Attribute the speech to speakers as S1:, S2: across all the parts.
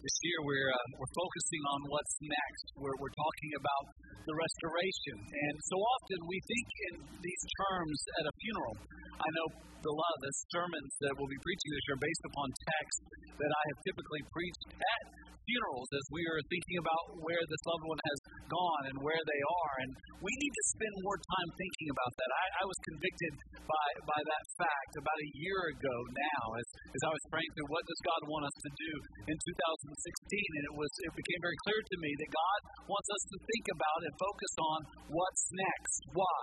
S1: This year we're uh, we're focusing on what's next. We're we're talking about the restoration, and so often we think in these terms at a funeral. I know a lot of the sermons that we'll be preaching this year are based upon texts that I have typically preached at funerals as we are thinking about where this loved one has gone and where they are. And we need to spend more time thinking about that. I, I was convicted by, by that fact about a year ago now as, as I was praying through what does God want us to do in 2016. And it, was, it became very clear to me that God wants us to think about and focus on what's next. Why?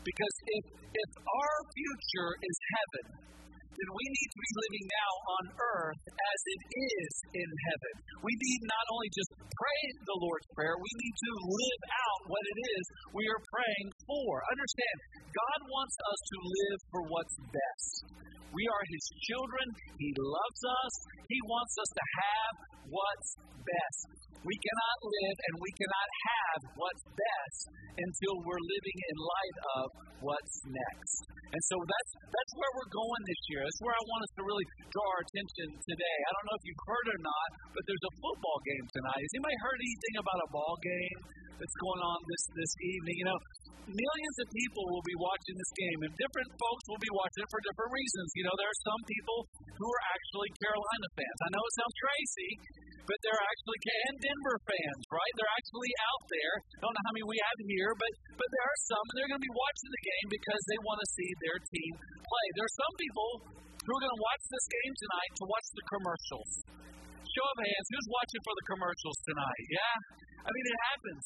S1: Because if, if our future is heaven, then we need to be living now on earth as it is in heaven. We need not only just pray the Lord's Prayer, we need to live out what it is we are praying for. Understand, God wants us to live for what's best. We are His children. He loves us. He wants us to have what's best. We cannot live and we cannot have what's best until we're living in light of what's next. And so that's that's where we're going this year. That's where I want us to really draw our attention today. I don't know if you've heard or not, but there's a football game tonight. Has anybody heard anything about a ball game that's going on this this evening? You know, millions of people will be watching this game, and different folks will be watching it for different reasons. You know, there are some people who are actually Carolina fans. I know it sounds crazy, but they're actually and Denver fans, right? They're actually out there. I don't know how many we have here, but but there are some, and they're going to be watching the game because they want to see their team play. There are some people who are going to watch this game tonight to watch the commercials. Show of hands, who's watching for the commercials tonight? Yeah, I mean it happens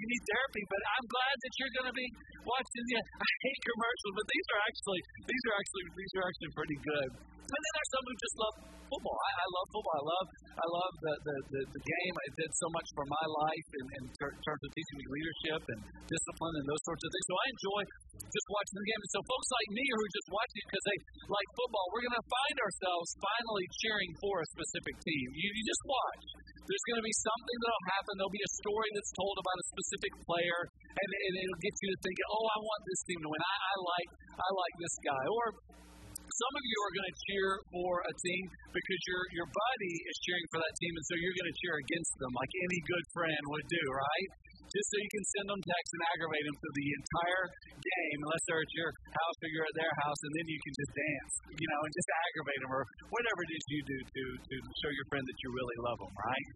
S1: you need therapy, but I'm glad that you're going to be watching. Yeah, I hate commercials, but these are actually these are actually these are actually pretty good. And then there's some who just love football. I, I love football. I love I love the, the, the, the game. It did so much for my life in, in ter- terms of teaching me leadership and discipline and those sorts of things. So I enjoy just watching the game. And so folks like me who are just watching because they like football, we're going to find ourselves finally cheering for a specific team. You, you just watch. There's going to be something that'll happen. There'll be a story that's told about a specific player, and, and it'll get you to think, "Oh, I want this team to win. I, I like, I like this guy." Or some of you are going to cheer for a team because your your buddy is cheering for that team, and so you're going to cheer against them, like any good friend would do, right? Just so you can send them texts and aggravate them through the entire game, unless they're at your house or you're at their house, and then you can just dance, you know, and just aggravate them or whatever it is you do to to show your friend that you really love them, right?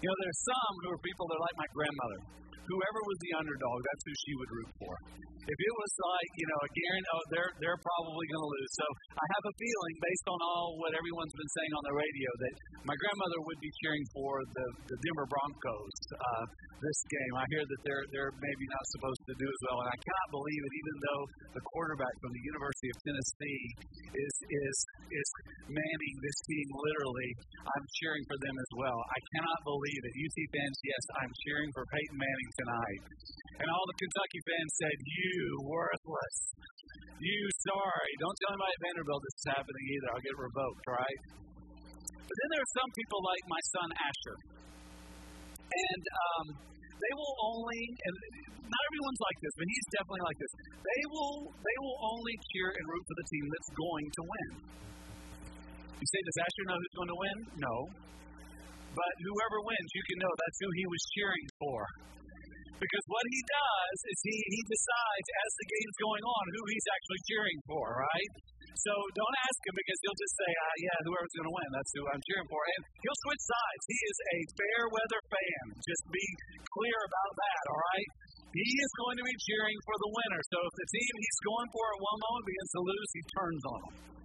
S1: You know, there's some who are people that are like my grandmother. Whoever was the underdog, that's who she would root for. If it was like, you know, again, oh, they're they're probably going to lose. So I have a feeling, based on all what everyone's been saying on the radio, that my grandmother would be cheering for the the Denver Broncos uh, this game. I hear that they're they're maybe not supposed to do as well, and I cannot believe it. Even though the quarterback from the University of Tennessee is is is manning this team, literally, I'm cheering for them as well. I cannot believe it. UT fans, yes, I'm cheering for Peyton Manning tonight. And all the Kentucky fans said, You worthless. You sorry. Don't tell anybody at Vanderbilt this is happening either. I'll get revoked, right? But then there are some people like my son Asher. And um, they will only, and not everyone's like this, but he's definitely like this. They will, they will only cheer and root for the team that's going to win. You say, does Asher know who's going to win? No. But whoever wins, you can know that's who he was cheering for. Because what he does is he, he decides as the game's going on who he's actually cheering for, right? So don't ask him because he'll just say, uh, yeah, whoever's going to win, that's who I'm cheering for. And he'll switch sides. He is a fair weather fan. Just be clear about that, all right? He is going to be cheering for the winner. So if the team he's going for at one moment begins to lose, he turns on them.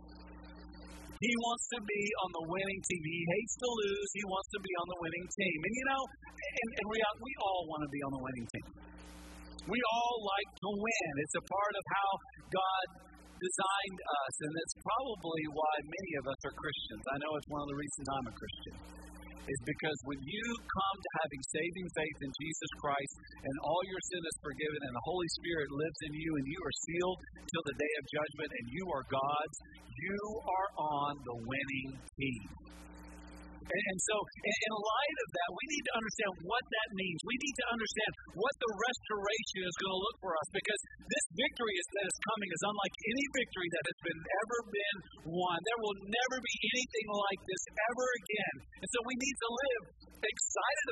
S1: He wants to be on the winning team. He hates to lose. He wants to be on the winning team. And you know, and, and we, all we all want to be on the winning team. We all like to win. It's a part of how God designed us, and it's probably why many of us are Christians. I know it's one of the reasons I'm a Christian. Is because when you come to having saving faith in Jesus Christ and all your sin is forgiven and the Holy Spirit lives in you and you are sealed till the day of judgment and you are God's, you are on the winning team. And, so, in, light of that, we need to understand what that means. We need to understand what the restoration is going to look for us because this victory that is coming is unlike any victory that has been ever been won. There will never be anything like this ever again. And so we need to live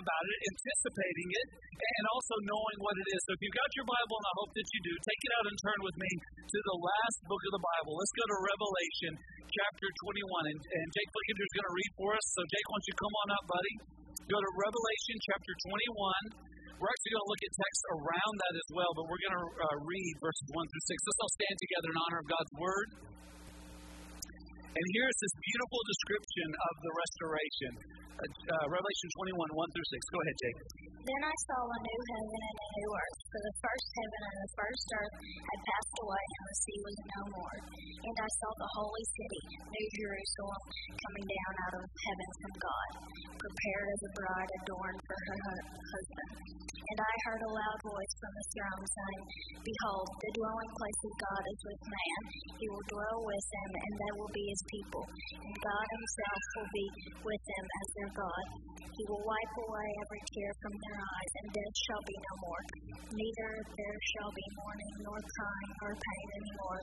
S1: about it, anticipating it, and also knowing what it is. So if you've got your Bible, and I hope that you do, take it out and turn with me to the last book of the Bible. Let's go to Revelation chapter 21. And, and Jake Flickinger is going to read for us. So, Jake, why don't you come on up, buddy? Go to Revelation chapter 21. We're actually going to look at texts around that as well, but we're going to uh, read verses 1 through 6. Let's all stand together in honor of God's word. And here's this beautiful description of the restoration. Uh, uh, Revelation 21, 1 through 6. Go ahead, Jake.
S2: Then I saw a new heaven and a new earth, for the first heaven and the first earth had passed away, and the sea was no more. And I saw the holy city, New Jerusalem, coming down out of heaven from God, prepared as a bride adorned for her husband. And I heard a loud voice from the throne saying, Behold, the dwelling place of God is with man. He will dwell with them, and they will be his people. And God himself will be with them as their God. He will wipe away every tear from their eyes, and death shall be no more. Neither there shall be mourning, nor crying, nor pain any more,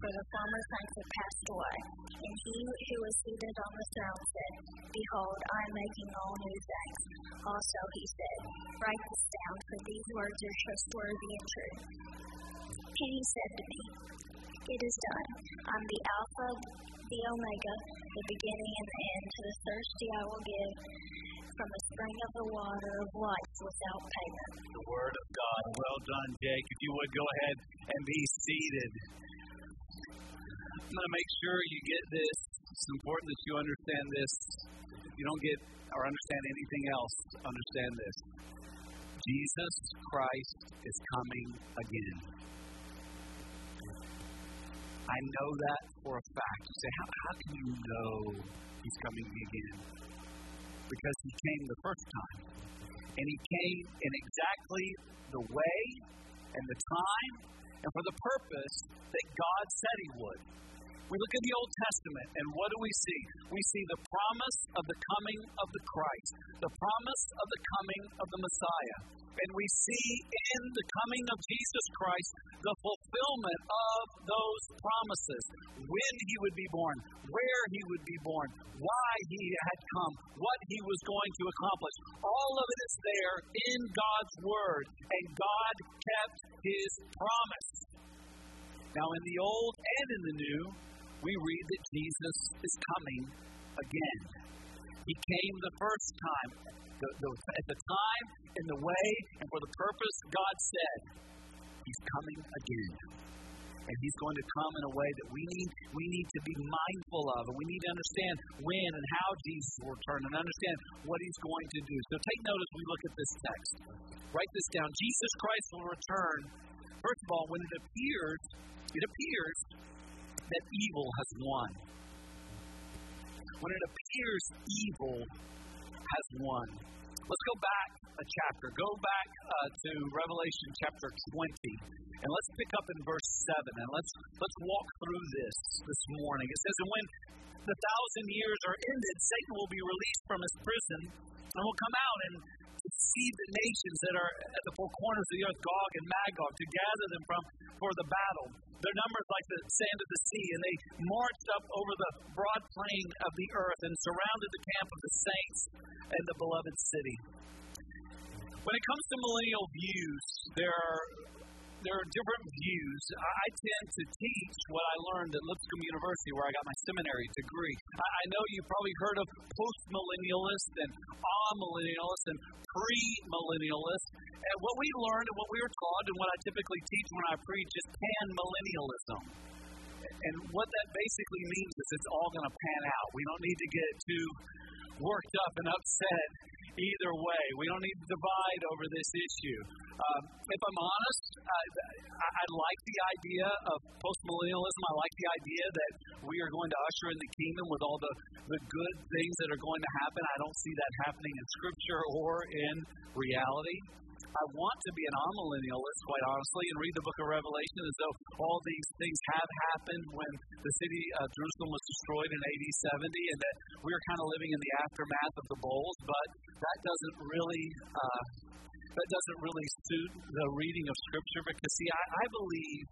S2: for the former things have passed away. And he who was seated on the throne said, Behold, I am making all new things. Also he said, Write this down, for these words are trustworthy and true. And he said to me, It is done. I'm the Alpha, the Omega, the beginning and the end. To the thirsty I will give from the spring of the water of life without payment.
S1: The Word of God. Well done, Jake. If you would go ahead and be seated. I'm going to make sure you get this. It's important that you understand this. If you don't get or understand anything else, understand this. Jesus Christ is coming again. I know that for a fact. You say, how, how can you know he's coming again? Because he came the first time. And he came in exactly the way and the time and for the purpose that God said he would. We look at the Old Testament, and what do we see? We see the promise of the coming of the Christ, the promise of the coming of the Messiah. And we see in the coming of Jesus Christ the fulfillment of those promises. When he would be born, where he would be born, why he had come, what he was going to accomplish. All of it is there in God's Word, and God kept his promise. Now, in the Old and in the New, we read that Jesus is coming again. He came the first time, the, the, at the time, in the way, and for the purpose God said. He's coming again. And he's going to come in a way that we need, we need to be mindful of, and we need to understand when and how Jesus will return and understand what he's going to do. So take note as we look at this text. Write this down. Jesus Christ will return, first of all, when it appears, it appears that evil has won. When it appears evil has won. Let's go back a chapter. Go back uh, to Revelation chapter 20, and let's pick up in verse 7, and let's, let's walk through this this morning. It says, And when the thousand years are ended, Satan will be released from his prison and will come out and see the nations that are at the four corners of the earth, Gog and Magog, to gather them from for the battle. Their numbers like the sand of the sea, and they marched up over the broad plain of the earth and surrounded the camp of the saints and the beloved city. When it comes to millennial views, there are there are different views. I tend to teach what I learned at Lipscomb University, where I got my seminary degree. I know you've probably heard of postmillennialists and amillennialists and premillennialists. And what we learned and what we were taught and what I typically teach when I preach is panmillennialism. And what that basically means is it's all going to pan out. We don't need to get too worked up and upset either way. We don't need to divide over this issue. Um, if I'm honest, I, I, I like the idea of postmillennialism. I like the idea that we are going to usher in the kingdom with all the, the good things that are going to happen. I don't see that happening in Scripture or in reality. I want to be an amillennialist, quite honestly, and read the book of Revelation as though all these things have happened when the city of Jerusalem was destroyed in AD 70, and that we are kind of living in the aftermath of the bowls. But that doesn't really. Uh, that doesn't really suit the reading of Scripture because, see, I, I believe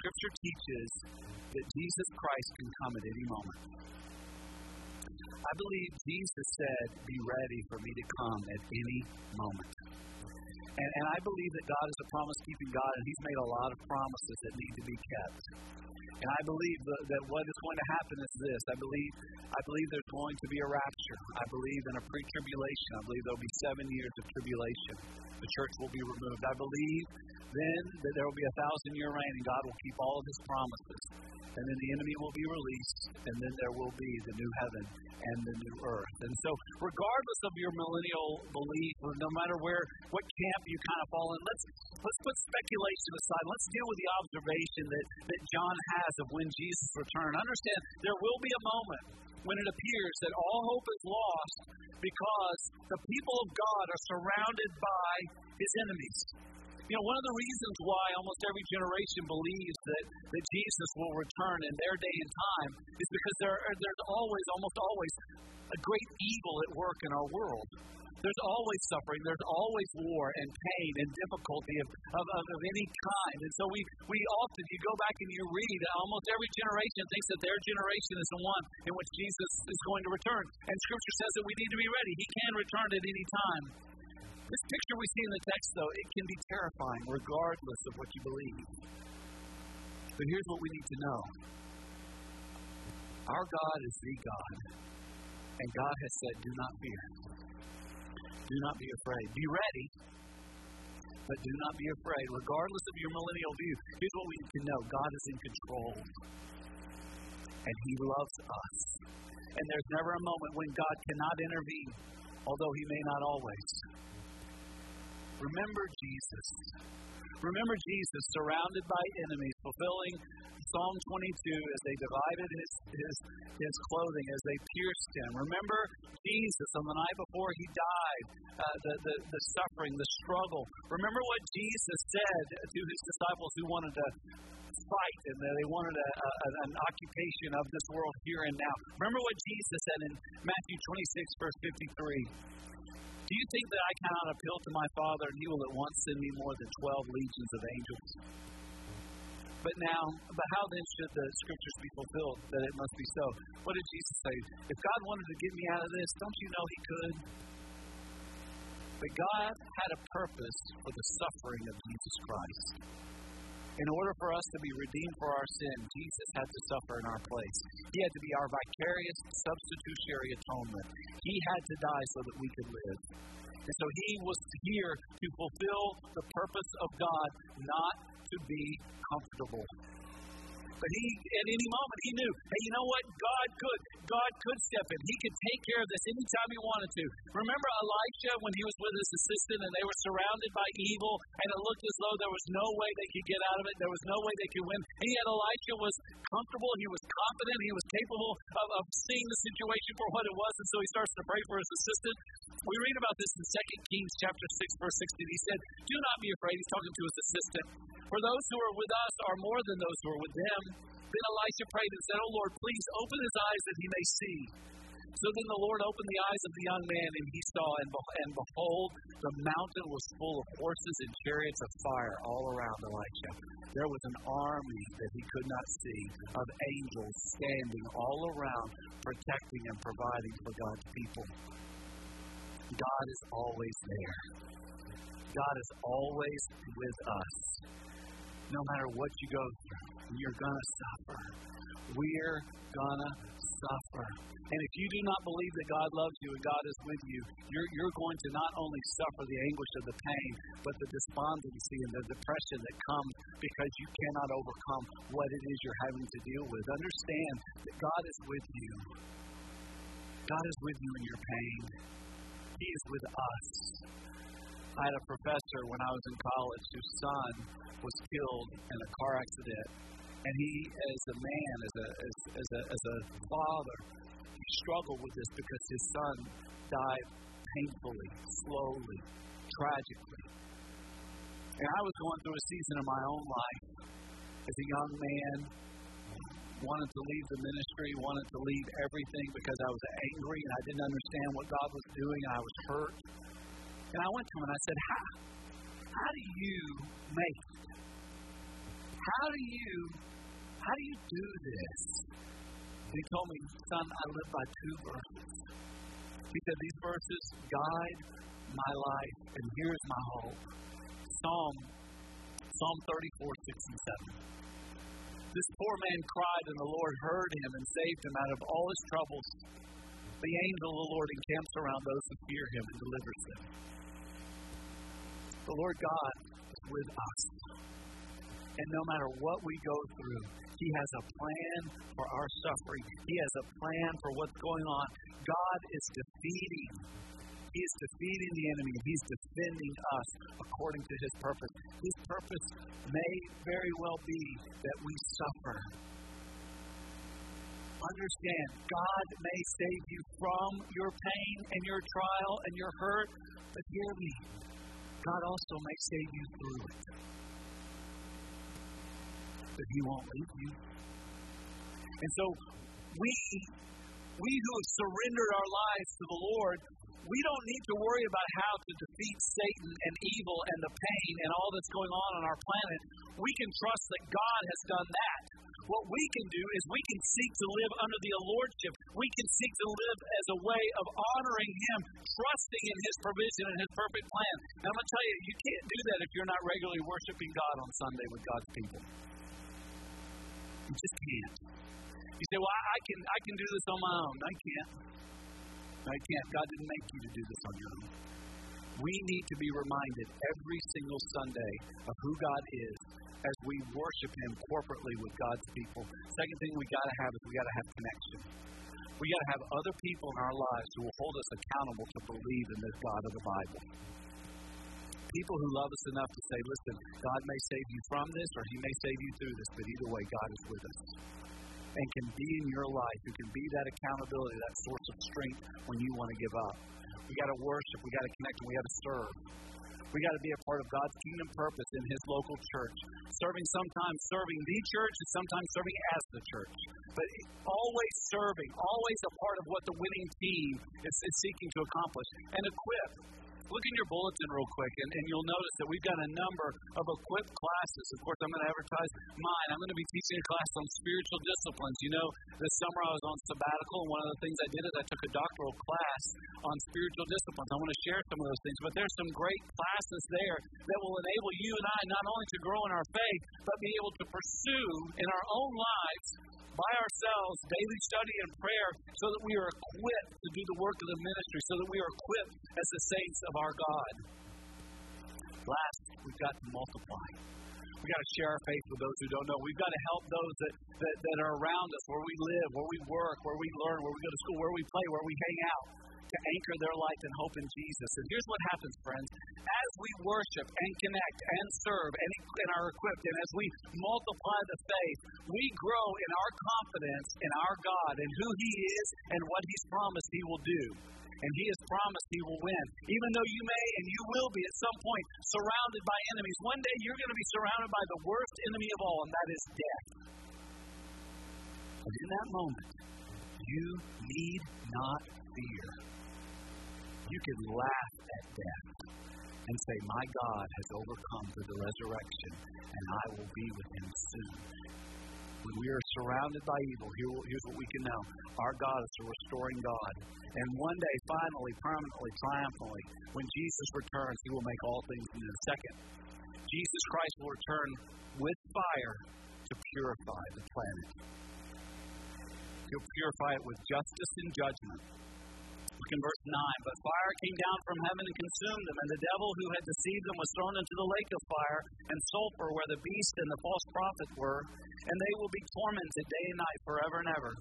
S1: Scripture teaches that Jesus Christ can come at any moment. I believe Jesus said, Be ready for me to come at any moment. And, and I believe that God is a promise keeping God, and He's made a lot of promises that need to be kept. And I believe that, what is going to happen is this. I believe, I believe there's going to be a rapture. I believe in a pre-tribulation. I believe there'll be seven years of tribulation. The church will be removed. I believe then that there will be a thousand year reign and God will keep all of his promises. And then the enemy will be released, and then there will be the new heaven and the new earth. And so, regardless of your millennial belief, no matter where what camp you kind of fall in, let's let's put speculation aside. Let's deal with the observation that, that John has of when Jesus returned. Understand there will be a moment when it appears that all hope is lost because the people of God are surrounded by his enemies. You know, one of the reasons why almost every generation believes that, that Jesus will return in their day and time is because there, there's always, almost always, a great evil at work in our world. There's always suffering. There's always war and pain and difficulty of, of, of, of any kind. And so we, we often, you go back and you read, almost every generation thinks that their generation is the one in which Jesus is going to return. And Scripture says that we need to be ready. He can return at any time. This picture we see in the text, though, it can be terrifying regardless of what you believe. But here's what we need to know our God is the God, and God has said, Do not fear. Do not be afraid. Be ready, but do not be afraid. Regardless of your millennial view, here's what we need to know God is in control, and He loves us. And there's never a moment when God cannot intervene, although He may not always. Remember Jesus. Remember Jesus surrounded by enemies, fulfilling Psalm 22 as they divided his, his, his clothing, as they pierced him. Remember Jesus on the night before he died, uh, the, the, the suffering, the struggle. Remember what Jesus said to his disciples who wanted to fight and they wanted a, a, an occupation of this world here and now. Remember what Jesus said in Matthew 26, verse 53. Do you think that I cannot appeal to my Father and he will at once send me more than 12 legions of angels? But now, but how then should the scriptures be fulfilled that it must be so? What did Jesus say? If God wanted to get me out of this, don't you know he could? But God had a purpose for the suffering of Jesus Christ. In order for us to be redeemed for our sin, Jesus had to suffer in our place. He had to be our vicarious substitutionary atonement. He had to die so that we could live. And so he was here to fulfill the purpose of God, not to be comfortable. But he, at any moment, he knew, hey, you know what? God could. God could step in. He could take care of this anytime he wanted to. Remember Elisha when he was with his assistant and they were surrounded by evil and it looked as though there was no way they could get out of it. There was no way they could win. And yet Elisha was comfortable. He was confident. He was capable of, of seeing the situation for what it was. And so he starts to pray for his assistant. We read about this in 2 Kings chapter 6, verse 16. He said, Do not be afraid. He's talking to his assistant. For those who are with us are more than those who are with them. Then Elisha prayed and said, Oh Lord, please open his eyes that he may see. So then the Lord opened the eyes of the young man, and he saw, and, and behold, the mountain was full of horses and chariots of fire all around Elisha. There was an army that he could not see of angels standing all around, protecting and providing for God's people. God is always there. God is always with us. No matter what you go through, you're going to suffer. We're going to suffer. And if you do not believe that God loves you and God is with you, you're, you're going to not only suffer the anguish of the pain, but the despondency and the depression that comes because you cannot overcome what it is you're having to deal with. Understand that God is with you. God is with you in your pain. He is with us. I had a professor when I was in college whose son was killed in a car accident. And he, as a man, as a, as, as a, as a father, he struggled with this because his son died painfully, slowly, tragically. And I was going through a season of my own life as a young man, wanted to leave the ministry, wanted to leave everything because I was angry and I didn't understand what God was doing I was hurt. And I went to him and I said, How, how do you make it? How do you how do you do this? he told me, son, I live by two verses. He said, These verses guide my life, and here's my hope. Psalm Psalm 34, 6 and 7. This poor man cried, and the Lord heard him and saved him out of all his troubles. The angel of the Lord encamps around those who fear him and delivers them. The Lord God is with us. And no matter what we go through, He has a plan for our suffering. He has a plan for what's going on. God is defeating. He is defeating the enemy. He's defending us according to His purpose. His purpose may very well be that we suffer. Understand, God may save you from your pain and your trial and your hurt, but hear me, God also may save you through it but He won't leave you. And so we, we who have surrendered our lives to the Lord, we don't need to worry about how to defeat Satan and evil and the pain and all that's going on on our planet. We can trust that God has done that. What we can do is we can seek to live under the lordship. We can seek to live as a way of honoring Him, trusting in His provision and His perfect plan. And I'm going to tell you, you can't do that if you're not regularly worshiping God on Sunday with God's people. You just can't. You say, well, I can, I can do this on my own. I can't. I can't. God didn't make you to do this on your own. We need to be reminded every single Sunday of who God is as we worship Him corporately with God's people. Second thing we got to have is we got to have connection. We got to have other people in our lives who will hold us accountable to believe in this God of the Bible people who love us enough to say, listen, God may save you from this or He may save you through this, but either way, God is with us. And can be in your life, who can be that accountability, that source of strength when you want to give up. We got to worship, we got to connect, and we got to serve. We got to be a part of God's kingdom purpose in His local church. Serving sometimes serving the church and sometimes serving as the church. But always serving, always a part of what the winning team is, is seeking to accomplish. And equip look in your bulletin real quick, and, and you'll notice that we've got a number of equipped classes. Of course, I'm going to advertise mine. I'm going to be teaching a class on spiritual disciplines. You know, this summer I was on sabbatical, and one of the things I did is I took a doctoral class on spiritual disciplines. I want to share some of those things, but there's some great classes there that will enable you and I not only to grow in our faith, but be able to pursue in our own lives by ourselves, daily study and prayer, so that we are equipped to do the work of the ministry, so that we are equipped as the saints of our God. Last, we've got to multiply. We've got to share our faith with those who don't know. We've got to help those that, that, that are around us, where we live, where we work, where we learn, where we go to school, where we play, where we hang out to anchor their life and hope in Jesus. And here's what happens, friends. As we worship and connect and serve and, and are equipped, and as we multiply the faith, we grow in our confidence in our God and who He is and what He's promised He will do. And He has promised He will win. Even though you may and you will be at some point surrounded by enemies, one day you're going to be surrounded by the worst enemy of all, and that is death. But in that moment, you need not fear you can laugh at death and say, My God has overcome through the resurrection, and I will be with him soon. When we are surrounded by evil, here, here's what we can know our God is a restoring God. And one day, finally, permanently, triumphantly, when Jesus returns, he will make all things new. Second, Jesus Christ will return with fire to purify the planet. He'll purify it with justice and judgment in verse 9. But fire came down from heaven and consumed them, and the devil who had deceived them was thrown into the lake of fire and sulfur where the beast and the false prophet were, and they will be tormented day and night forever and ever.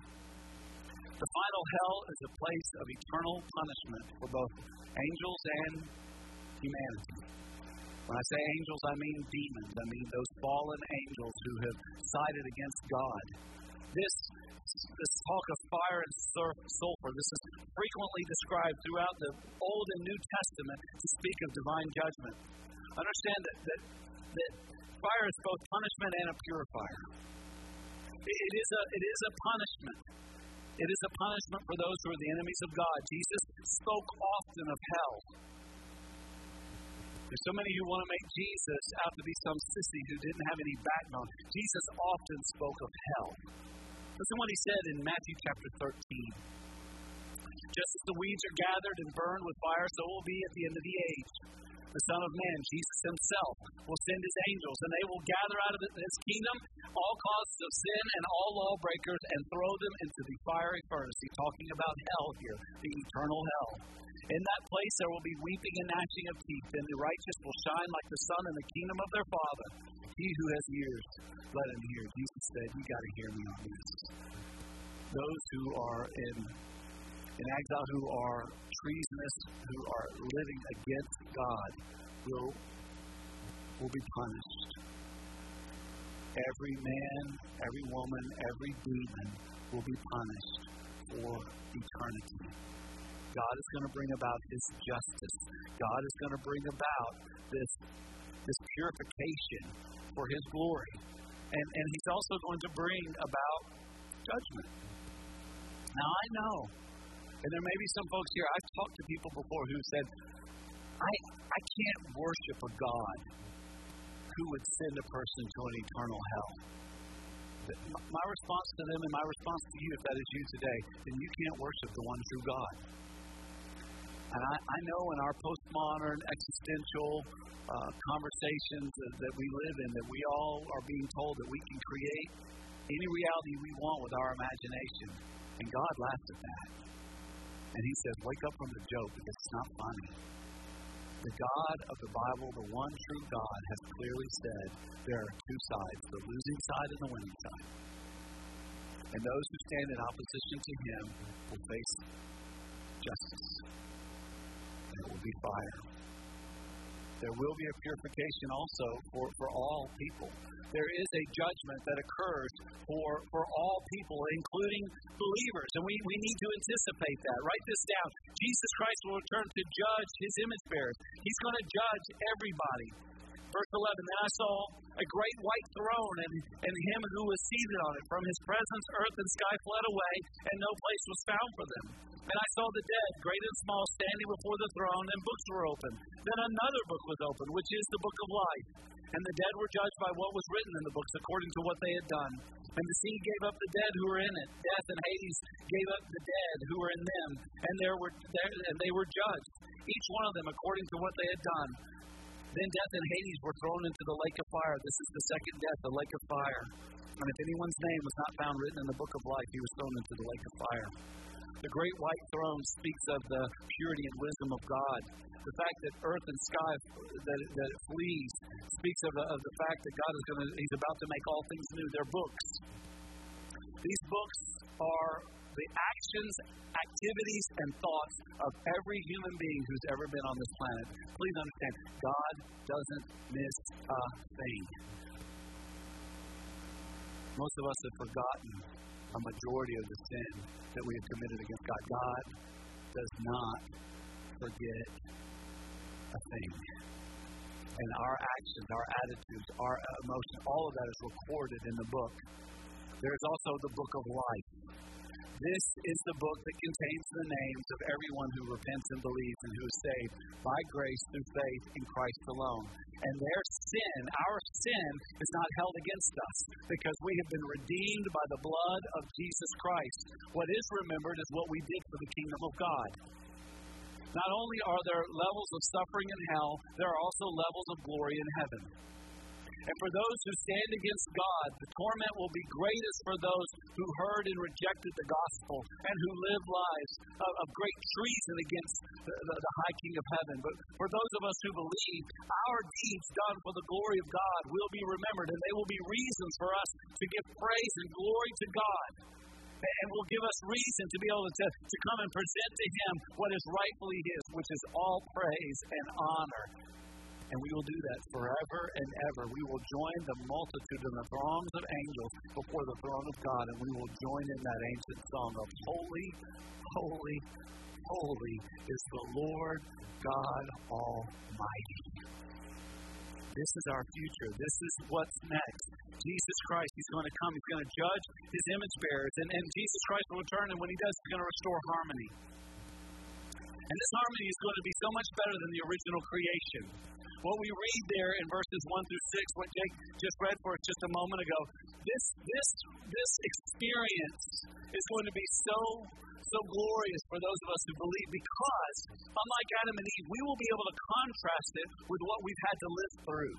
S1: The final hell is a place of eternal punishment for both angels and humanity. When I say angels, I mean demons. I mean those fallen angels who have sided against God. This this talk of fire and sulfur, this is frequently described throughout the Old and New Testament to speak of divine judgment. Understand that, that, that fire is both punishment and a purifier. It is a, it is a punishment. It is a punishment for those who are the enemies of God. Jesus spoke often of hell. There's so many who want to make Jesus out to be some sissy who didn't have any backbone. Jesus often spoke of hell. Listen what he said in Matthew chapter 13. Just as the weeds are gathered and burned with fire, so will be at the end of the age. The Son of Man, Jesus Himself, will send His angels, and they will gather out of His kingdom all causes of sin and all lawbreakers and throw them into the fiery furnace. He's talking about hell here, the eternal hell. In that place there will be weeping and gnashing of teeth, and the righteous will shine like the sun in the kingdom of their Father. He who has ears, let him hear. Jesus said, You got to hear me on this. Those who are in in exile who are treasonous, who are living against God, will, will be punished. Every man, every woman, every demon will be punished for eternity. God is going to bring about His justice. God is going to bring about this, this purification for His glory. And, and He's also going to bring about judgment. Now, I know and there may be some folks here, I've talked to people before who said, I, I can't worship a God who would send a person to an eternal hell. My response to them and my response to you, if that is you today, then you can't worship the one true God. And I, I know in our postmodern existential uh, conversations that, that we live in that we all are being told that we can create any reality we want with our imagination. And God laughs at that. And he says, Wake up from the joke because it's not funny. The God of the Bible, the one true God, has clearly said there are two sides the losing side and the winning side. And those who stand in opposition to him will face justice. And it will be fire. There will be a purification also for, for all people there is a judgment that occurs for, for all people, including believers. And we, we need to anticipate that. Write this down. Jesus Christ will return to judge his image bearers, he's going to judge everybody. Verse 11 Then I saw a great white throne and, and him who was seated on it. From his presence, earth and sky fled away, and no place was found for them. And I saw the dead, great and small, standing before the throne, and books were opened. Then another book was opened, which is the book of life. And the dead were judged by what was written in the books according to what they had done. And the sea gave up the dead who were in it. Death and Hades gave up the dead who were in them, and there were there, and they were judged, each one of them according to what they had done. Then death and Hades were thrown into the lake of fire. This is the second death, the lake of fire. And if anyone's name was not found written in the book of life, he was thrown into the lake of fire. The great white throne speaks of the purity and wisdom of God. The fact that earth and sky that, that flees speaks of the, of the fact that God is going He's about to make all things new. They're books. These books are the actions, activities, and thoughts of every human being who's ever been on this planet. Please understand, God doesn't miss a thing. Most of us have forgotten a majority of the sin that we have committed against God. God does not forget a thing. And our actions, our attitudes, our emotions, all of that is recorded in the book. There is also the book of life. This is the book that contains the names of everyone who repents and believes and who is saved by grace through faith in Christ alone. And their sin, our sin, is not held against us because we have been redeemed by the blood of Jesus Christ. What is remembered is what we did for the kingdom of God. Not only are there levels of suffering in hell, there are also levels of glory in heaven. And for those who stand against God, the torment will be greatest for those who heard and rejected the gospel and who live lives of, of great treason against the, the, the, high king of heaven. But for those of us who believe, our deeds done for the glory of God will be remembered, and they will be reasons for us to give praise and glory to God. And will give us reason to be able to, to come and present to Him what is rightfully His, which is all praise and honor and we will do that forever and ever. We will join the multitude and the throngs of angels before the throne of God, and we will join in that ancient song of Holy, Holy, Holy is the Lord God Almighty. This is our future. This is what's next. Jesus Christ, He's going to come. He's going to judge His image bearers. And, and Jesus Christ will return, and when He does, He's going to restore harmony. And this harmony is going to be so much better than the original creation What we read there in verses 1 through 6, what Jake just read for us just a moment ago, this, this, this experience is going to be so so glorious for those of us who believe because, unlike Adam and Eve, we will be able to contrast it with what we've had to live through.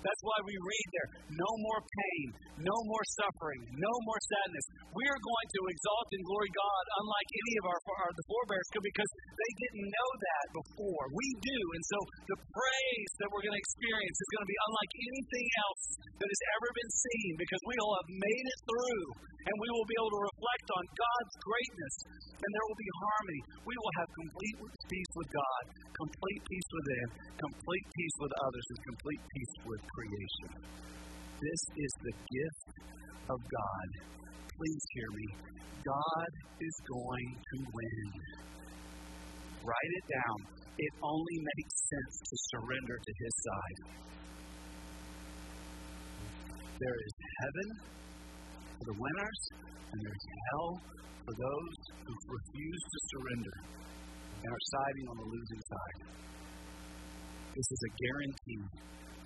S1: That's why we read there no more pain, no more suffering, no more sadness. We are going to exalt and glory God unlike any of our, our the forebears could because they didn't know that before. We do. And so the praise that we're going to experience is going to be unlike anything else that has ever been seen because we will have made it through and we will be able to reflect on God's greatness and there will be harmony. We will have complete peace with God, complete peace with complete peace with others, and complete peace with creation. This is the gift of God. Please hear me. God is going to win. Write it down. It only makes sense to surrender to His side. There is heaven for the winners, and there's hell for those who refuse to surrender and are siding on the losing side. This is a guarantee.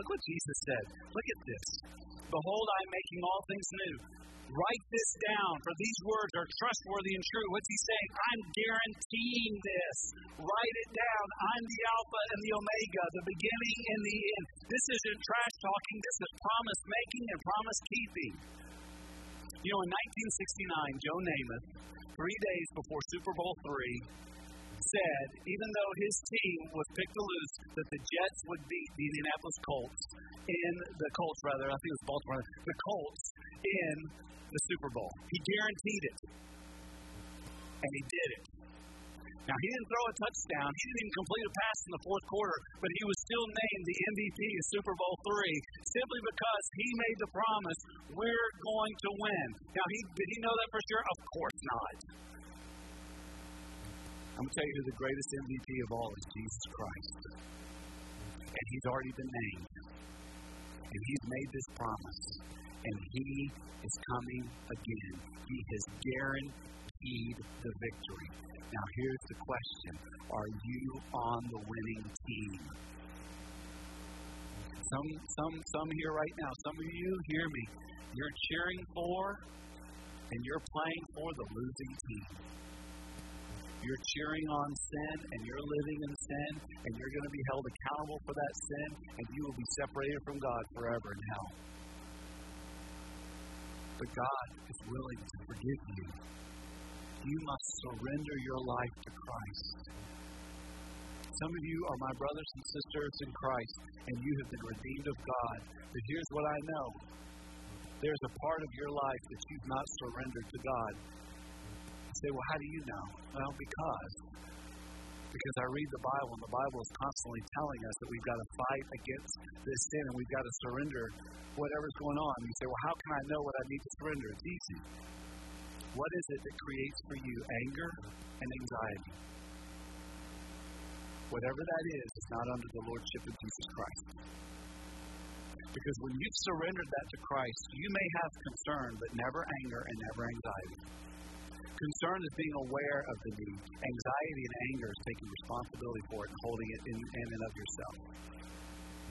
S1: Look what Jesus said. Look at this. Behold, I am making all things new. Write this down, for these words are trustworthy and true. What's he saying? I'm guaranteeing this. Write it down. I'm the Alpha and the Omega, the beginning and the end. This isn't trash talking, this is promise making and promise keeping. You know, in 1969, Joe Namath, three days before Super Bowl three, said, even though his team was picked to lose, that the Jets would beat the Indianapolis Colts in the Colts, rather, I think it was Baltimore, the Colts in the Super Bowl. He guaranteed it. And he did it. Now, he didn't throw a touchdown. He didn't even complete a pass in the fourth quarter, but he was still named the MVP of Super Bowl three simply because he made the promise, we're going to win. Now, he, did he know that for sure? Of course not. I'm going to tell you who the greatest MVP of all is Jesus Christ. And he's already been named. And he's made this promise. And he is coming again. He has guaranteed the victory. Now, here's the question Are you on the winning team? Some, some, some here right now, some of you hear me. You're cheering for and you're playing for the losing team. You're cheering on sin and you're living in sin and you're going to be held accountable for that sin and you will be separated from God forever in hell. But God is willing to forgive you. You must surrender your life to Christ. Some of you are my brothers and sisters in Christ, and you have been redeemed of God. But here's what I know there's a part of your life that you've not surrendered to God. Say, well, how do you know? Well, because. Because I read the Bible, and the Bible is constantly telling us that we've got to fight against this sin and we've got to surrender whatever's going on. And you say, well, how can I know what I need to surrender? It's easy. What is it that creates for you anger and anxiety? Whatever that is, is not under the Lordship of Jesus Christ. Because when you've surrendered that to Christ, you may have concern, but never anger and never anxiety. Concern is being aware of the need. Anxiety and anger is taking responsibility for it and holding it in, in and of yourself.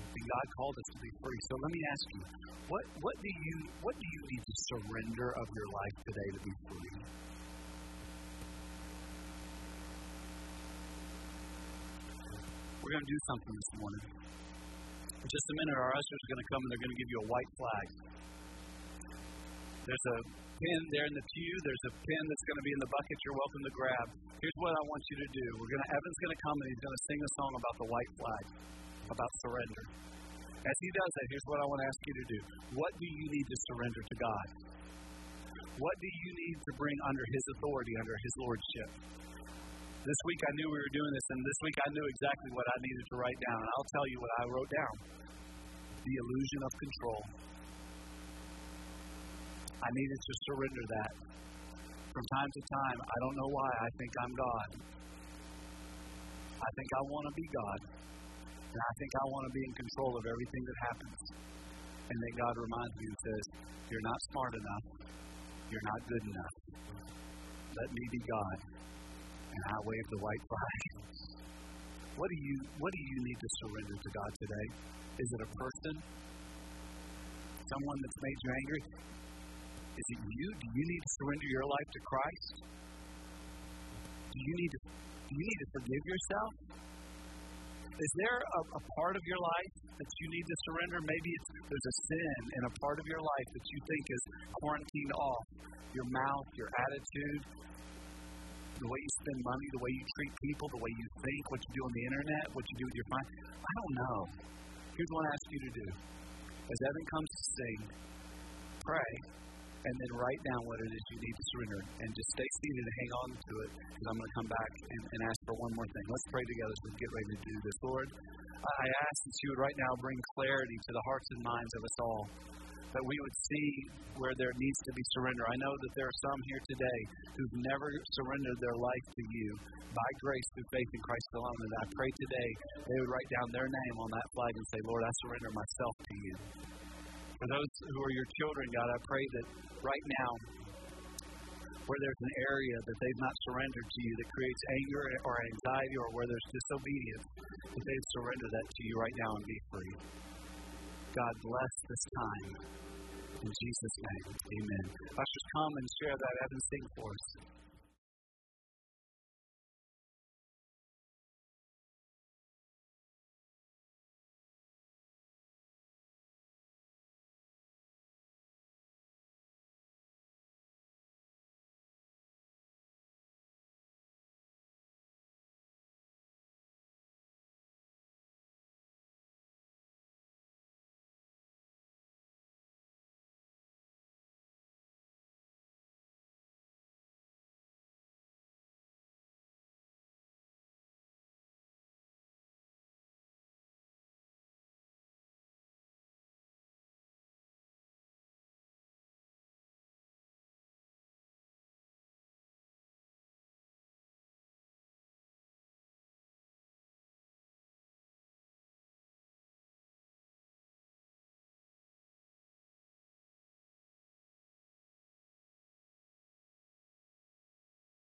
S1: And God called us to be free. So let me ask you, what, what do you what do you need to surrender of your life today to be free? We're going to do something this morning. In just a minute, our ushers are going to come and they're going to give you a white flag. There's a pin there in the pew. There's a pin that's going to be in the bucket you're welcome to grab. Here's what I want you to do. We're going to Evan's going to come and he's going to sing a song about the white flag, about surrender. As he does that, here's what I want to ask you to do. What do you need to surrender to God? What do you need to bring under his authority, under his lordship? This week I knew we were doing this, and this week I knew exactly what I needed to write down. And I'll tell you what I wrote down the illusion of control. I needed to surrender that. From time to time, I don't know why, I think I'm God. I think I want to be God. And I think I want to be in control of everything that happens. And then God reminds me and says, You're not smart enough. You're not good enough. Let me be God. And I wave the white flag. What do you what do you need to surrender to God today? Is it a person? Someone that's made you angry? Is it you? Do you need to surrender your life to Christ? Do you need to do you need to forgive yourself? Is there a, a part of your life that you need to surrender? Maybe it's, there's a sin in a part of your life that you think is quarantined off. Your mouth, your attitude, the way you spend money, the way you treat people, the way you think, what you do on the internet, what you do with your mind. I don't know. Here's what I ask you to do. As Evan comes to sing, pray, and then write down what it is you need to surrender. And just stay seated and hang on to it, because I'm going to come back and, and ask for one more thing. Let's pray together as we get ready to do this. Lord, I ask that you would right now bring clarity to the hearts and minds of us all that we would see where there needs to be surrender. I know that there are some here today who've never surrendered their life to you by grace through faith in Christ alone. And I pray today they would write down their name on that flag and say, Lord, I surrender myself to you. For those who are your children, God, I pray that right now, where there's an area that they've not surrendered to you that creates anger or anxiety or where there's disobedience, that they'd surrender that to you right now and be free. God bless this time. In Jesus' name, amen. Ushers, come and share that Evan sing for us.